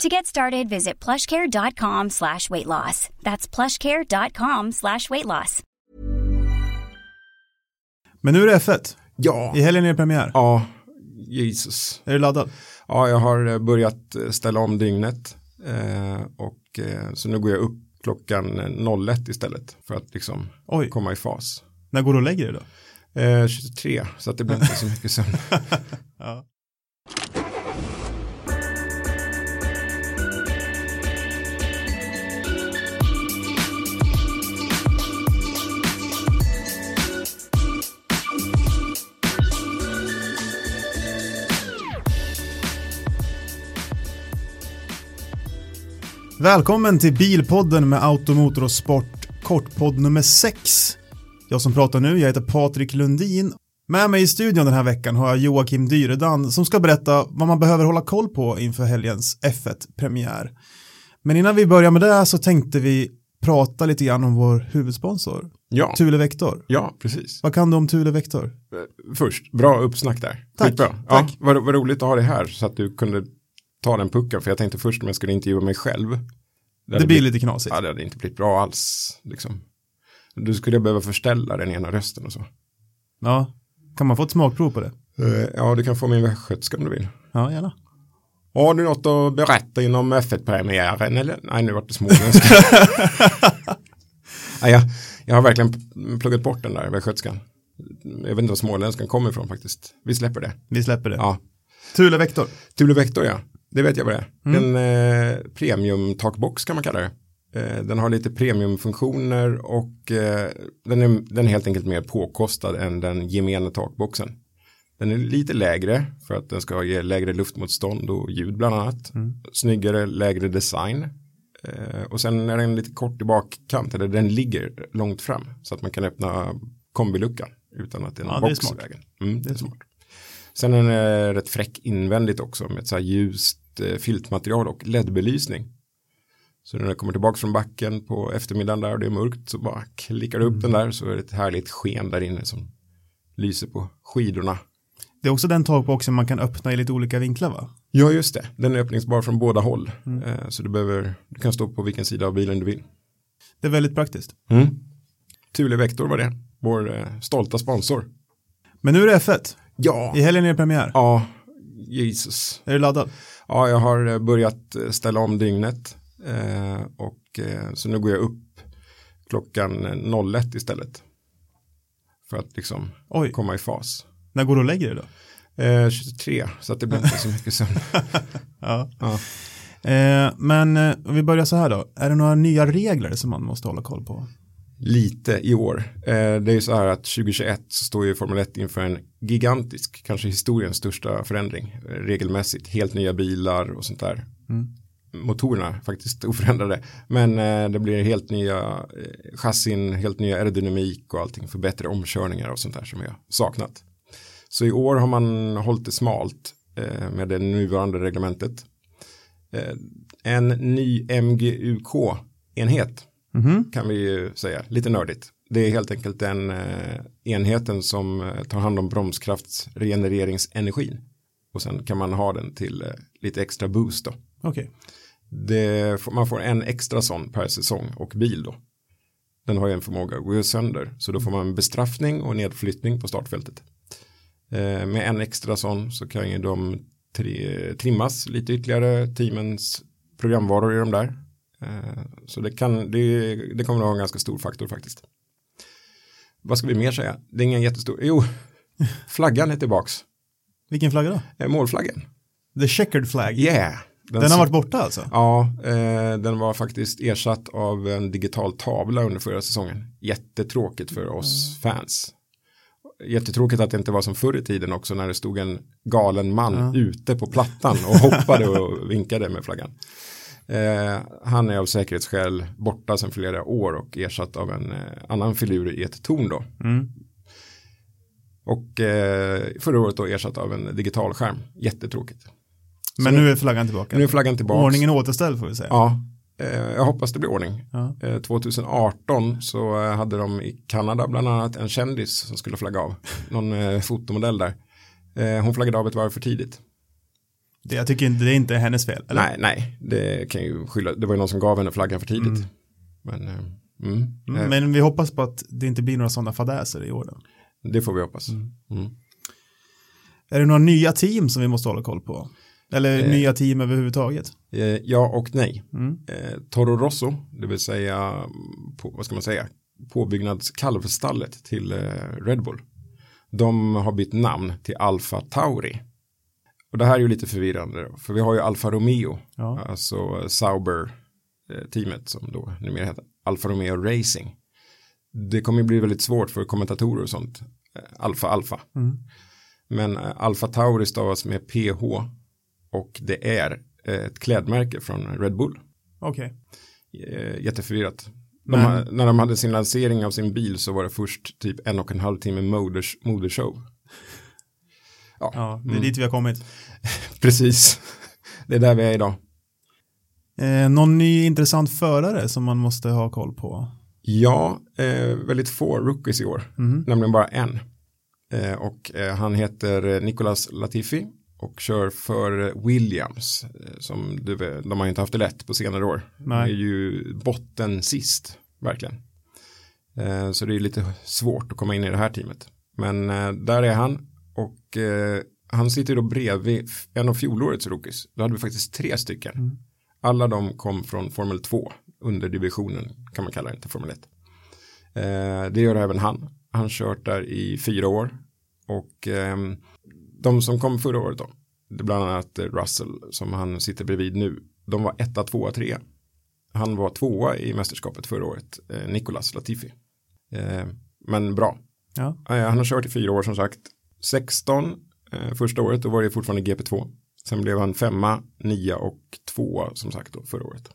To get started, visit plushcare.com slash weight loss. That's plushcare.com slash weight loss. Men nu är det F1. Ja. I helgen är det premiär. Ja, Jesus. Är du laddad? Ja, jag har eh, börjat eh, ställa om dygnet. Eh, och eh, så nu går jag upp klockan 01 istället. För att liksom Oj. komma i fas. När går du och lägger dig då? Eh, 23, så att det blir inte så mycket sömn. Ja. Välkommen till Bilpodden med Automotor och Sport, kortpodd nummer 6. Jag som pratar nu, jag heter Patrik Lundin. Med mig i studion den här veckan har jag Joakim Dyredan som ska berätta vad man behöver hålla koll på inför helgens F1-premiär. Men innan vi börjar med det så tänkte vi prata lite grann om vår huvudsponsor, Ja, Thule Vector. ja precis. Vad kan du om Thule Vector? Eh, Först, bra uppsnack där. Tack, Skitbra. tack. Ja, vad, vad roligt att ha dig här så att du kunde ta den pucken. För jag tänkte först om jag skulle intervjua mig själv. Det, Det blir blivit- lite knasigt. Ja, det hade inte blivit bra alls. Liksom. Du skulle behöva förställa den ena rösten och så. Ja, kan man få ett smakprov på det? Eh, Ja, du kan få min västgötska om du vill. Ja, gärna. Har du något att berätta inom F1-premiären eller? Nej, nu vart det småländska. Jag, jag har verkligen pluggat bort den där västgötskan. Jag vet inte var småländskan kommer ifrån faktiskt. Vi släpper det. Vi släpper det. Ja, Thule Vector. Thule Vector ja. Det vet jag vad det är. Mm. En eh, premium takbox kan man kalla det. Eh, den har lite premiumfunktioner och eh, den, är, den är helt enkelt mer påkostad än den gemene takboxen. Den är lite lägre för att den ska ge lägre luftmotstånd och ljud bland annat. Snyggare, lägre design. Eh, och sen är den lite kort i bakkant, eller den ligger långt fram så att man kan öppna kombiluckan utan att det är någon Ja, det är box smart. i vägen. Mm, det är smart. Sen är den eh, rätt fräck invändigt också med ett så här ljust eh, filtmaterial och LED-belysning. Så när den kommer tillbaka från backen på eftermiddagen där och det är mörkt så bara klickar du upp den där så är det ett härligt sken där inne som lyser på skidorna. Det är också den takboxen man kan öppna i lite olika vinklar va? Ja just det, den är öppningsbar från båda håll. Eh, Så du, behöver, du kan stå på vilken sida av bilen du vill. Det är väldigt praktiskt. Mm. Thule Vector var det, vår eh, stolta sponsor. Men nu är det F1. Ja, I helgen är det premiär. ja, Jesus. Är du laddad? Ja, jag har eh, börjat eh, ställa om dygnet. Eh, och eh, så nu går jag upp klockan eh, 01 istället. För att liksom Oj, komma i fas. när går du och lägger dig då? Eh, 23, så att det blir inte så mycket sömn. Ja. Ja. Eh, men eh, om vi börjar så här då. Är det några nya regler som man måste hålla koll på? Lite i år. Eh, det är ju så här att 2021 så står ju Formel 1 inför en gigantisk, kanske historiens största förändring. Eh, regelmässigt, helt nya bilar och sånt där. Mm. Motorerna faktiskt oförändrade. Men eh, det blir helt nya eh, chassin, helt nya aerodynamik och allting för bättre omkörningar och sånt där som vi har saknat. Så i år har man hållit det smalt med det nuvarande reglementet. En ny MGUK-enhet Mhm. kan vi ju säga, lite nördigt. Det är helt enkelt den eh, enheten som eh, tar hand om bromskraftsregenereringsenergin. Och sen kan man ha den till eh, lite extra boost då. Okej. Det, man får en extra sån per säsong och bil då. Den har ju en förmåga att gå sönder. Så då får man bestraffning och nedflyttning på startfältet. Med en extra sån så kan ju de tri, trimmas lite ytterligare. Teamens programvaror i de där. Eh, så det, kan, det, det kommer att ha en ganska stor faktor faktiskt. Vad ska vi mer säga? Det är ingen jättestor. Jo, flaggan är tillbaks. Vilken flagga då? Eh, målflaggen. The checkered flag. Yeah. Den har varit borta alltså? Ja, eh, den var faktiskt ersatt av en digital tavla under förra säsongen. Jättetråkigt för oss fans. Jättetråkigt att det inte var som förr i tiden också när det stod en galen man Ja. ute på plattan och hoppade och vinkade med flaggan. Eh, han är av säkerhetsskäl borta sedan flera år och ersatt av en eh, annan filur i ett torn då. Mm. Och eh, förra året då ersatt av en digital skärm. Jättetråkigt. Men nu är flaggan tillbaka. Nu är flaggan tillbaka. Ordningen återställd får vi säga. Ja, eh, jag hoppas det blir ordning. Ja. Eh, 2018 så eh, hade de i Kanada bland annat en kändis som skulle flagga av. Någon fotomodell där. Hon flaggade av ett varv för tidigt. Det, jag tycker inte det är inte hennes fel. Eller? Nej, nej, det kan ju skylla. Det var ju någon som gav henne flaggan för tidigt. Mm. Men eh, mm, Mm, eh, Men vi hoppas på att det inte blir några sådana fadäser i år. Då. det får vi hoppas. Mm. Är det några nya team som vi måste hålla koll på? Eller Eh. nya team överhuvudtaget? Eh, ja och nej. Mm. Eh, Toro Rosso, det vill säga, mm, på, vad ska man säga, påbyggnadskalvstallet till eh, Red Bull. De har bytt namn till Alfa Tauri. Och det här är ju lite förvirrande, då, för vi har ju Alfa Romeo, Ja. alltså Sauber-teamet som då numera heter Alfa Romeo Racing. Det kommer ju bli väldigt svårt för kommentatorer och sånt. Eh, Alfa Alfa. Mm. Men eh, Alfa Tauri stavas med PH och det är eh, ett klädmärke från Red Bull. Okej. Eh, Jätteförvirrat. De, när de hade sin lansering av sin bil så var det först typ en och en halv timme moders, modershow. Ja, Ja, det är mm. dit vi har kommit. precis. Det är där vi är idag. Eh, någon ny intressant förare som man måste ha koll på? Ja, eh, väldigt få rookies i år. Mhm. Nämligen bara en. Eh, och eh, han heter Nicolas Latifi och kör för Williams. Eh, som du, vet, de har ju inte haft det lätt på senare år. De Nej. är ju botten sist, verkligen. Eh, så det är lite svårt att komma in i det här teamet. Men där är han och eh, han sitter då bredvid en av fjolårets rookies. Då hade vi faktiskt tre stycken. Mm. Alla de kom från Formel 2, under divisionen kan man kalla det, inte Formel 1. Eh, det gör även han. Han kört där i fyra år. Och ehm, de som kom förra året då, det är bland annat eh, Russell som han sitter bredvid nu, de var etta, tvåa, trea. Han var tvåa i mästerskapet förra året, eh, Nicolas Latifi. Eh, men bra. Ja. Eh, han har kört i fyra år som sagt. 16 eh, första året, då var det fortfarande GP2. Sen blev han femma, nia och tvåa som sagt då förra året.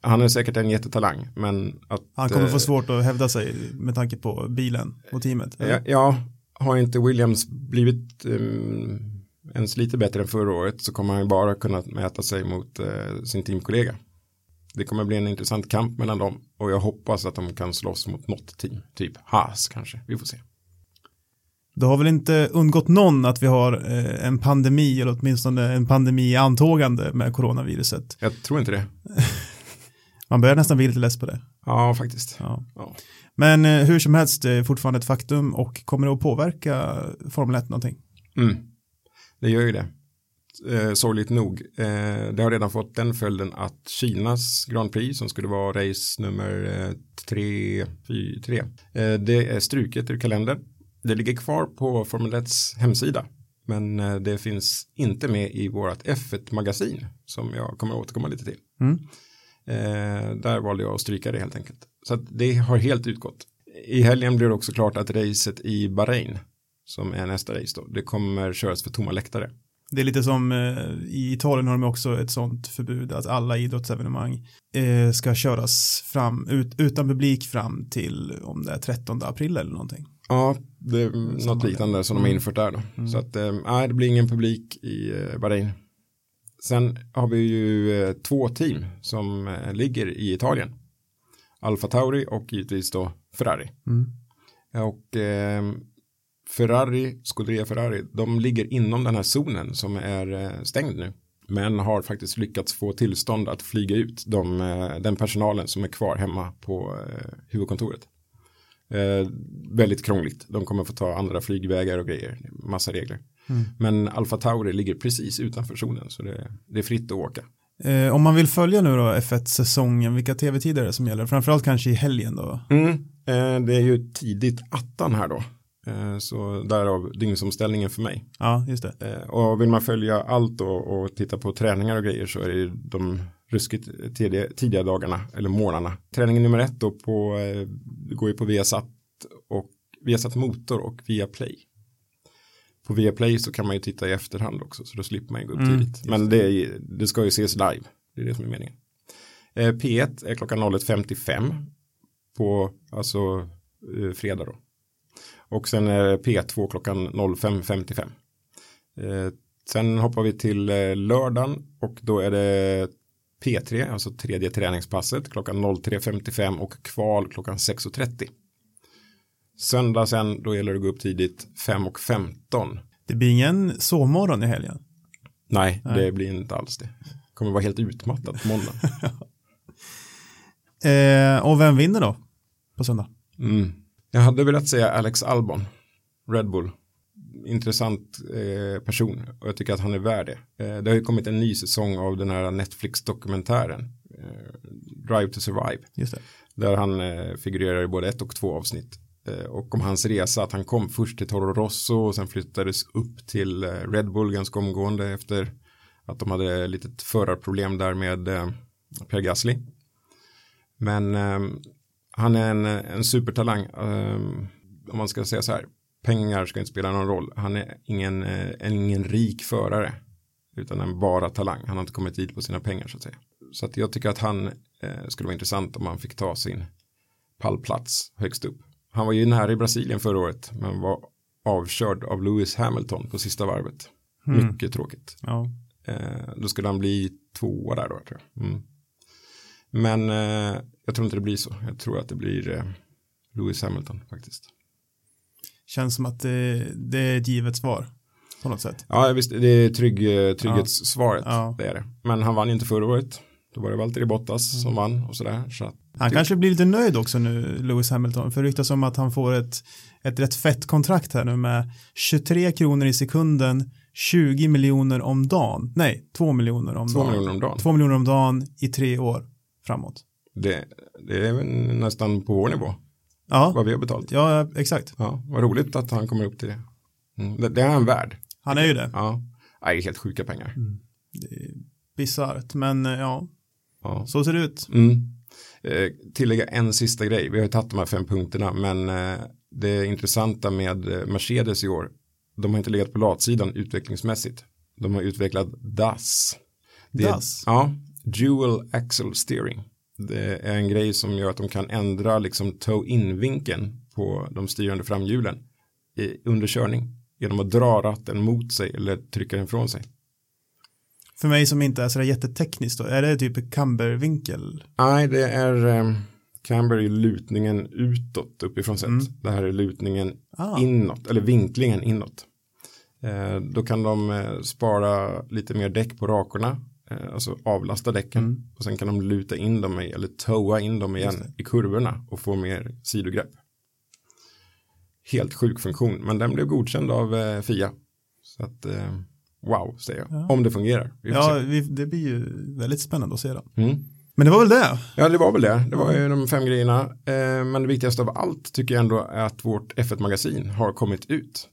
Han är säkert en jättetalang, men att... Han kommer eh, få svårt att hävda sig med tanke på bilen och teamet. Ja, ja, har inte Williams blivit um, ens lite bättre än förra året så kommer han bara kunna mäta sig mot eh, sin teamkollega. Det kommer bli en intressant kamp mellan dem och jag hoppas att de kan slåss mot något team, typ Haas kanske, vi får se. Det har väl inte undgått någon att vi har eh, en pandemi eller åtminstone en pandemi i antågande med coronaviruset. Jag tror inte det. Man börjar nästan bli lite less på det. Ja, faktiskt. Ja. Ja. Men eh, hur som helst, det är fortfarande ett faktum och kommer det att påverka Formel 1 någonting? Mm. Det gör ju det. Eh, sorgligt nog. Eh, det har redan fått den följden att Kinas Grand Prix som skulle vara race nummer eh, tre, tre eh, det är struket ur kalendern. Det ligger kvar på Formel 1s hemsida. Men eh, det finns inte med i vårt F1-magasin som jag kommer återkomma lite till. Mm. Eh, där valde jag att stryka det helt enkelt. Så det har helt utgått. I helgen blir det också klart att racet i Bahrain som är nästa race då, det kommer köras för tomma läktare. Det är lite som eh, i Italien har de också ett sånt förbud att alla idrottsevenemang eh, ska köras fram ut, utan publik fram till om det är 13 april eller någonting. Ja, det är något Samma liknande som de har Mm. infört där då. Mm. Så att, eh, nej, det blir ingen publik i Bahrain. Sen har vi ju två team som ligger i Italien. Alfa Tauri och givetvis då Ferrari. Mm. Och Ferrari, Scuderia Ferrari, de ligger inom den här zonen som är eh, stängd nu. Men har faktiskt lyckats få tillstånd att flyga ut de, eh, den personalen som är kvar hemma på eh, huvudkontoret. Eh, väldigt krångligt. De kommer få ta andra flygvägar och grejer. Massa regler. Mm. Men Alfa Tauri ligger precis utanför zonen så det, det är fritt att åka. Eh, om man vill följa nu då F1-säsongen, vilka tv-tider är det som gäller? Framförallt kanske i helgen då. Mm. Eh, det är ju tidigt attan här då. Eh, så därav dygnsomställningen för mig. Ja, just det. Eh, och vill man följa allt då och titta på träningar och grejer så är det de ruskigt tidiga, tidiga dagarna eller morgnarna. Träningen nummer ett då på, eh, går ju på Viasat och Viasat Motor och Viaplay. På Viaplay så kan man ju titta i efterhand också så då slipper man ju gå upp Mm, tidigt. Men det, det ska ju ses live, det är det som är meningen. Eh, P1 är klockan 01.55 på alltså fredag då. Och sen är P2 klockan 05.55. Eh, sen hoppar vi till eh, lördagen och då är det P3, alltså tredje träningspasset klockan 03.55 och kval klockan 6.30. Söndag sen, då gäller det att gå upp tidigt 5.15. Det blir ingen sovmorgon i helgen. Nej, Nej, det blir inte alls det. Kommer vara helt utmattat på måndag. eh, och vem vinner då på söndag? Mm. Jag hade velat säga Alex Albon, Red Bull. Intressant eh, person och jag tycker att han är värd det. Eh, det har ju kommit en ny säsong av den här Netflix-dokumentären eh, Drive to Survive. Just det. Där han eh, figurerar i både ett och två avsnitt. Eh, och om hans resa att han kom först till Toro Rosso och sen flyttades upp till eh, Red Bull ganska omgående efter att de hade lite förarproblem där med Per Gasly. Men han är en, en supertalang. om man ska säga så här, pengar ska inte spela någon roll. Han är ingen, en, ingen rik förare utan en bara talang. Han har inte kommit dit på sina pengar så att säga. Så att jag tycker att han eh, skulle vara intressant om han fick ta sin pallplats högst upp. Han var ju nära i Brasilien förra året men var avkörd av Lewis Hamilton på sista varvet. Mm. Mycket tråkigt. Ja. Eh, då skulle han bli tvåa där då tror jag. Mm. Men eh, jag tror inte det blir så. Jag tror att det blir eh, Lewis Hamilton faktiskt. Känns som att det, det är ett givet svar på något sätt. Ja, visst, det är trygg, trygghetssvaret. Ja. Det är det. Men han vann ju inte förra året. Då var det Valtteri Bottas mm. som vann och sådär. Så att, han typ. kanske blir lite nöjd också nu, Lewis Hamilton. För det ryktas om att han får ett, ett rätt fett kontrakt här nu med 23 kronor i sekunden, 20 miljoner om dagen. Nej, 2 miljoner om 2 dagen. Miljoner om dagen. 2 miljoner om dagen i tre år framåt. Det, det är nästan på vår nivå. Ja. Vad vi har betalt. Ja, exakt. Ja, vad roligt att han kommer upp till det. Mm. Det, det, är han värd. Han är ju det. Ja. Det är helt sjuka pengar. Mm. Bisarrt, men ja, Ja. Så ser det ut. Mm. Eh, tillägga en sista grej. Vi har ju tagit de här fem punkterna men eh, det intressanta med eh, Mercedes i år. De har inte legat på latsidan utvecklingsmässigt. De har utvecklat DAS. Det, DAS? Ja, Dual Axle Steering. Det är en grej som gör att de kan ändra liksom toe-in-vinkeln på de styrande framhjulen i, under körning genom att dra ratten mot sig eller trycka den från sig. För mig som inte är sådär jättetekniskt då, är det typ cambervinkel? Nej, det är um, camber i lutningen utåt uppifrån sett. Mm. Det här är lutningen ah. inåt, eller vinklingen inåt. Eh, då kan de eh, spara lite mer däck på rakorna, alltså avlasta däcken. Mm. Och sen kan de luta in dem i, eller toa in dem igen i kurvorna och få mer sidogrepp. Helt sjuk funktion, men den blev godkänd av eh, FIA. Så att eh, wow, säger jag. Ja. Om det fungerar. ja, vi, det blir ju väldigt spännande att se då. Mm. Men det var väl det? Ja, det var väl det. Det var ju de fem grejerna. Eh, men det viktigaste av allt tycker jag ändå är att vårt F1-magasin har kommit ut.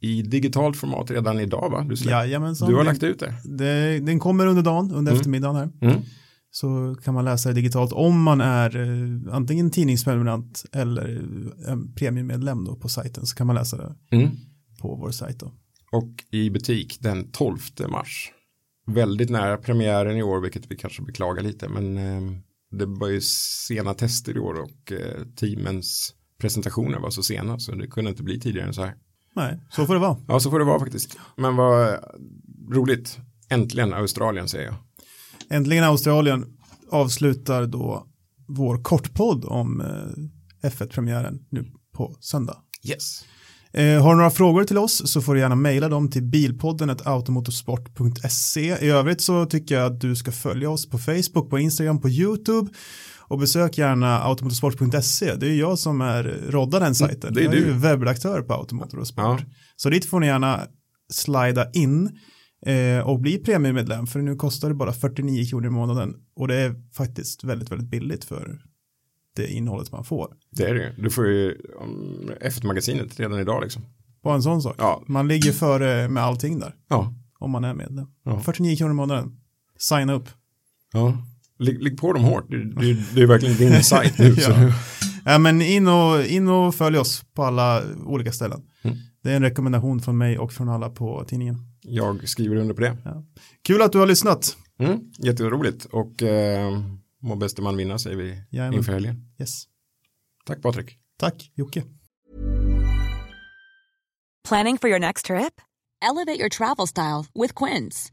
I digitalt format redan idag va? Du, Jajamensan. du har lagt ut det. det. Den kommer under dagen, under mm. eftermiddagen här. Mm. Så kan man läsa det digitalt om man är eh, antingen tidningsprenumerant eller eh, en premiummedlem då på sajten så kan man läsa det mm. på vår sajt då och i butik den 12 mars. Väldigt nära premiären i år, vilket vi kanske beklagar lite, men eh, det var ju sena tester i år och eh, teamens presentationer var så sena så det kunde inte bli tidigare än så här. Nej, så får det vara. Ja, så får det vara faktiskt. Men vad roligt. Äntligen Australien säger jag. Äntligen Australien avslutar då vår kortpodd om eh, F1-premiären nu på söndag. Yes. Eh, har du några frågor till oss så får du gärna mejla dem till bilpodden automotorsport.se. I övrigt så tycker jag att du ska följa oss på Facebook, på Instagram, på YouTube och besök gärna automotorsport.se. Det är jag som är roddar den mm, sajten. Det är jag är du. webbredaktör på Automotorsport. Ja. Så dit får ni gärna slida in eh, och bli premiummedlem för nu kostar det bara 49 kronor i månaden och det är faktiskt väldigt, väldigt billigt för det innehållet man får. Det är det Du får ju um, F1-magasinet redan idag liksom. På en sån sak. Ja. Man ligger före med allting där. Ja. Om man är medlem. Ja. 49 kronor i månaden. Signa upp. Ja. Ligg, ligg på dem hårt. Det, det, det är verkligen din sajt nu. ja. ja. men in och, in och följ oss på alla olika ställen. Mm. Det är en rekommendation från mig och från alla på tidningen. Jag skriver under på det. Ja. Kul att du har lyssnat. Mm, jätteroligt och eh, må bäste man vinna säger vi Jajamän. inför helgen. Yes. Tack Patrik. Tack Jocke. Planning for your next trip? Elevate your travel style with Quince.